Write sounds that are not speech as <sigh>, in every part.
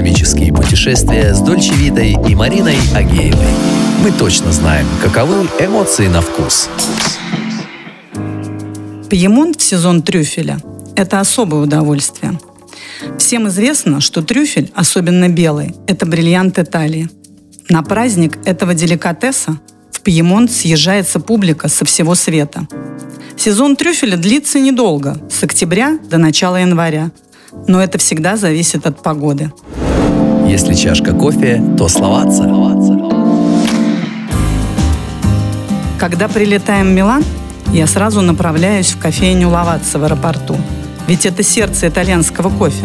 гастрономические путешествия с Дольче Витой и Мариной Агеевой. Мы точно знаем, каковы эмоции на вкус. Пьемонт в сезон трюфеля – это особое удовольствие. Всем известно, что трюфель, особенно белый, это бриллиант Италии. На праздник этого деликатеса в Пьемонт съезжается публика со всего света. Сезон трюфеля длится недолго, с октября до начала января. Но это всегда зависит от погоды. Если чашка кофе, то словаться. Когда прилетаем в Милан, я сразу направляюсь в кофейню Лаватса в аэропорту. Ведь это сердце итальянского кофе.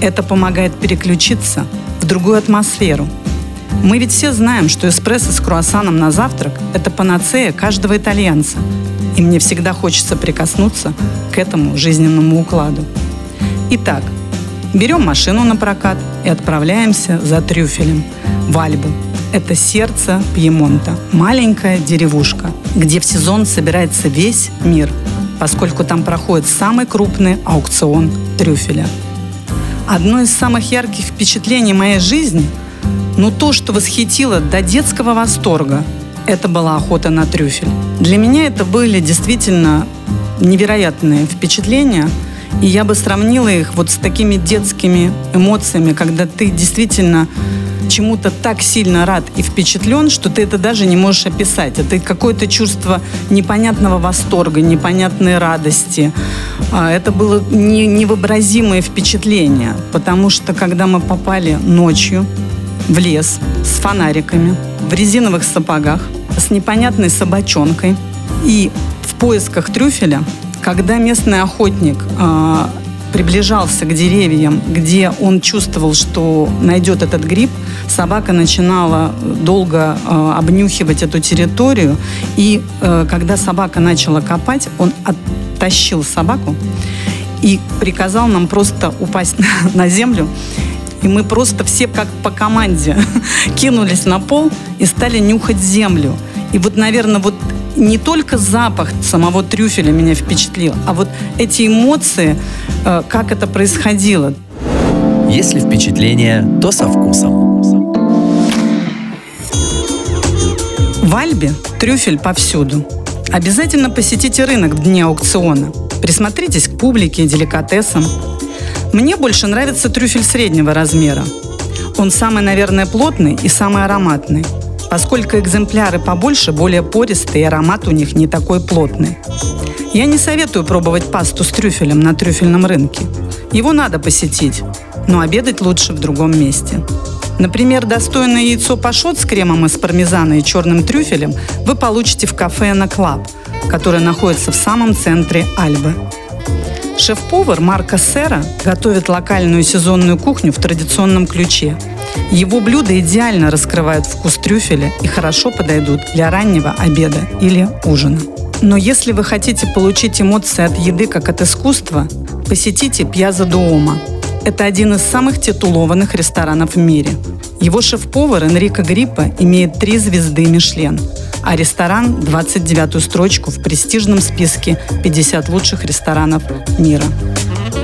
Это помогает переключиться в другую атмосферу. Мы ведь все знаем, что эспрессо с круассаном на завтрак – это панацея каждого итальянца. И мне всегда хочется прикоснуться к этому жизненному укладу. Итак, берем машину на прокат и отправляемся за трюфелем в Альбы. Это сердце Пьемонта, маленькая деревушка, где в сезон собирается весь мир, поскольку там проходит самый крупный аукцион трюфеля. Одно из самых ярких впечатлений моей жизни – ну то, что восхитило до детского восторга, это была охота на трюфель. Для меня это были действительно невероятные впечатления, и я бы сравнила их вот с такими детскими эмоциями, когда ты действительно чему-то так сильно рад и впечатлен, что ты это даже не можешь описать. Это какое-то чувство непонятного восторга, непонятной радости. А, это было невообразимое впечатление, потому что когда мы попали ночью в лес с фонариками, в резиновых сапогах, с непонятной собачонкой и в поисках трюфеля, когда местный охотник э, приближался к деревьям, где он чувствовал, что найдет этот гриб, собака начинала долго э, обнюхивать эту территорию. И э, когда собака начала копать, он оттащил собаку и приказал нам просто упасть <laughs> на землю и мы просто все как по команде <laughs> кинулись на пол и стали нюхать землю. И вот, наверное, вот не только запах самого трюфеля меня впечатлил, а вот эти эмоции, э, как это происходило. Если впечатление, то со вкусом. В Альбе трюфель повсюду. Обязательно посетите рынок в дни аукциона. Присмотритесь к публике и деликатесам. Мне больше нравится трюфель среднего размера. Он самый, наверное, плотный и самый ароматный, поскольку экземпляры побольше более пористые, и аромат у них не такой плотный. Я не советую пробовать пасту с трюфелем на трюфельном рынке. Его надо посетить, но обедать лучше в другом месте. Например, достойное яйцо пашот с кремом из пармезана и черным трюфелем вы получите в кафе на Клаб, которое находится в самом центре Альбы. Шеф-повар Марко Сера готовит локальную сезонную кухню в традиционном ключе. Его блюда идеально раскрывают вкус трюфеля и хорошо подойдут для раннего обеда или ужина. Но если вы хотите получить эмоции от еды как от искусства, посетите Пьяза Дуома. Это один из самых титулованных ресторанов в мире. Его шеф-повар Энрико Гриппа имеет три звезды Мишлен – а ресторан 29-ю строчку в престижном списке 50 лучших ресторанов мира.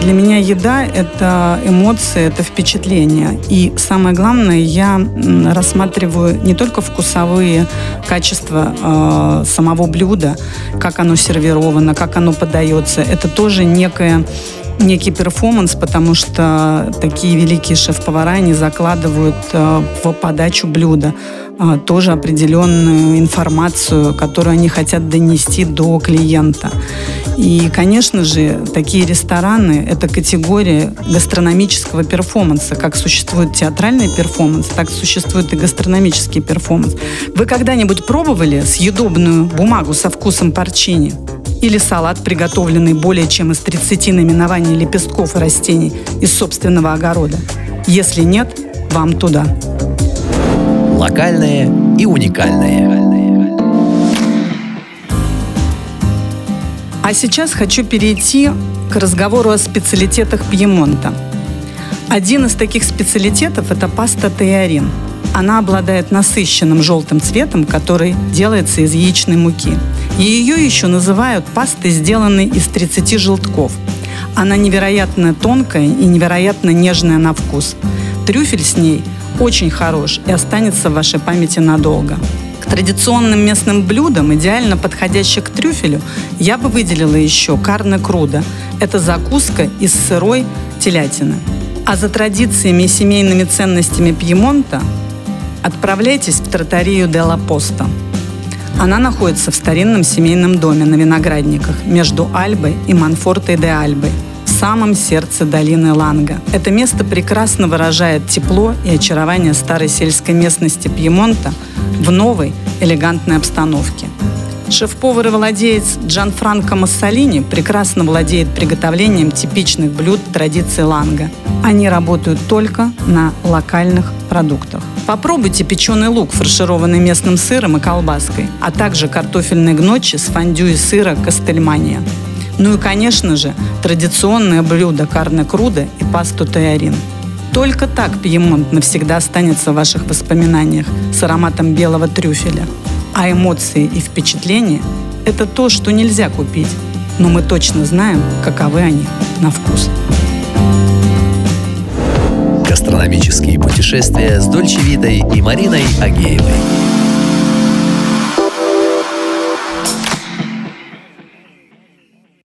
Для меня еда – это эмоции, это впечатления. И самое главное, я рассматриваю не только вкусовые качества э, самого блюда, как оно сервировано, как оно подается. Это тоже некое некий перформанс, потому что такие великие шеф-повара не закладывают э, в подачу блюда тоже определенную информацию, которую они хотят донести до клиента. И, конечно же, такие рестораны – это категория гастрономического перформанса. Как существует театральный перформанс, так существует и гастрономический перформанс. Вы когда-нибудь пробовали съедобную бумагу со вкусом порчини? Или салат, приготовленный более чем из 30 наименований лепестков растений из собственного огорода? Если нет, вам туда. Локальное и уникальное. А сейчас хочу перейти к разговору о специалитетах Пьемонта. Один из таких специалитетов – это паста теорин. Она обладает насыщенным желтым цветом, который делается из яичной муки – ее еще называют пастой, сделанной из 30 желтков. Она невероятно тонкая и невероятно нежная на вкус. Трюфель с ней очень хорош и останется в вашей памяти надолго. К традиционным местным блюдам, идеально подходящих к трюфелю, я бы выделила еще карне круда. Это закуска из сырой телятины. А за традициями и семейными ценностями Пьемонта отправляйтесь в тротарию де ла Поста. Она находится в старинном семейном доме на Виноградниках между Альбой и Манфортой де Альбой – самом сердце долины Ланга. Это место прекрасно выражает тепло и очарование старой сельской местности Пьемонта в новой элегантной обстановке. Шеф-повар и владелец Джан Франко Массолини прекрасно владеет приготовлением типичных блюд традиции ланга. Они работают только на локальных продуктах. Попробуйте печеный лук, фаршированный местным сыром и колбаской, а также картофельные гночи с фондю и сыра Кастельмания. Ну и, конечно же, традиционное блюдо карне круда и пасту таярин. Только так Пьемонт навсегда останется в ваших воспоминаниях с ароматом белого трюфеля. А эмоции и впечатления – это то, что нельзя купить, но мы точно знаем, каковы они на вкус. Гастрономические путешествия с Дольче Витой и Мариной Агеевой.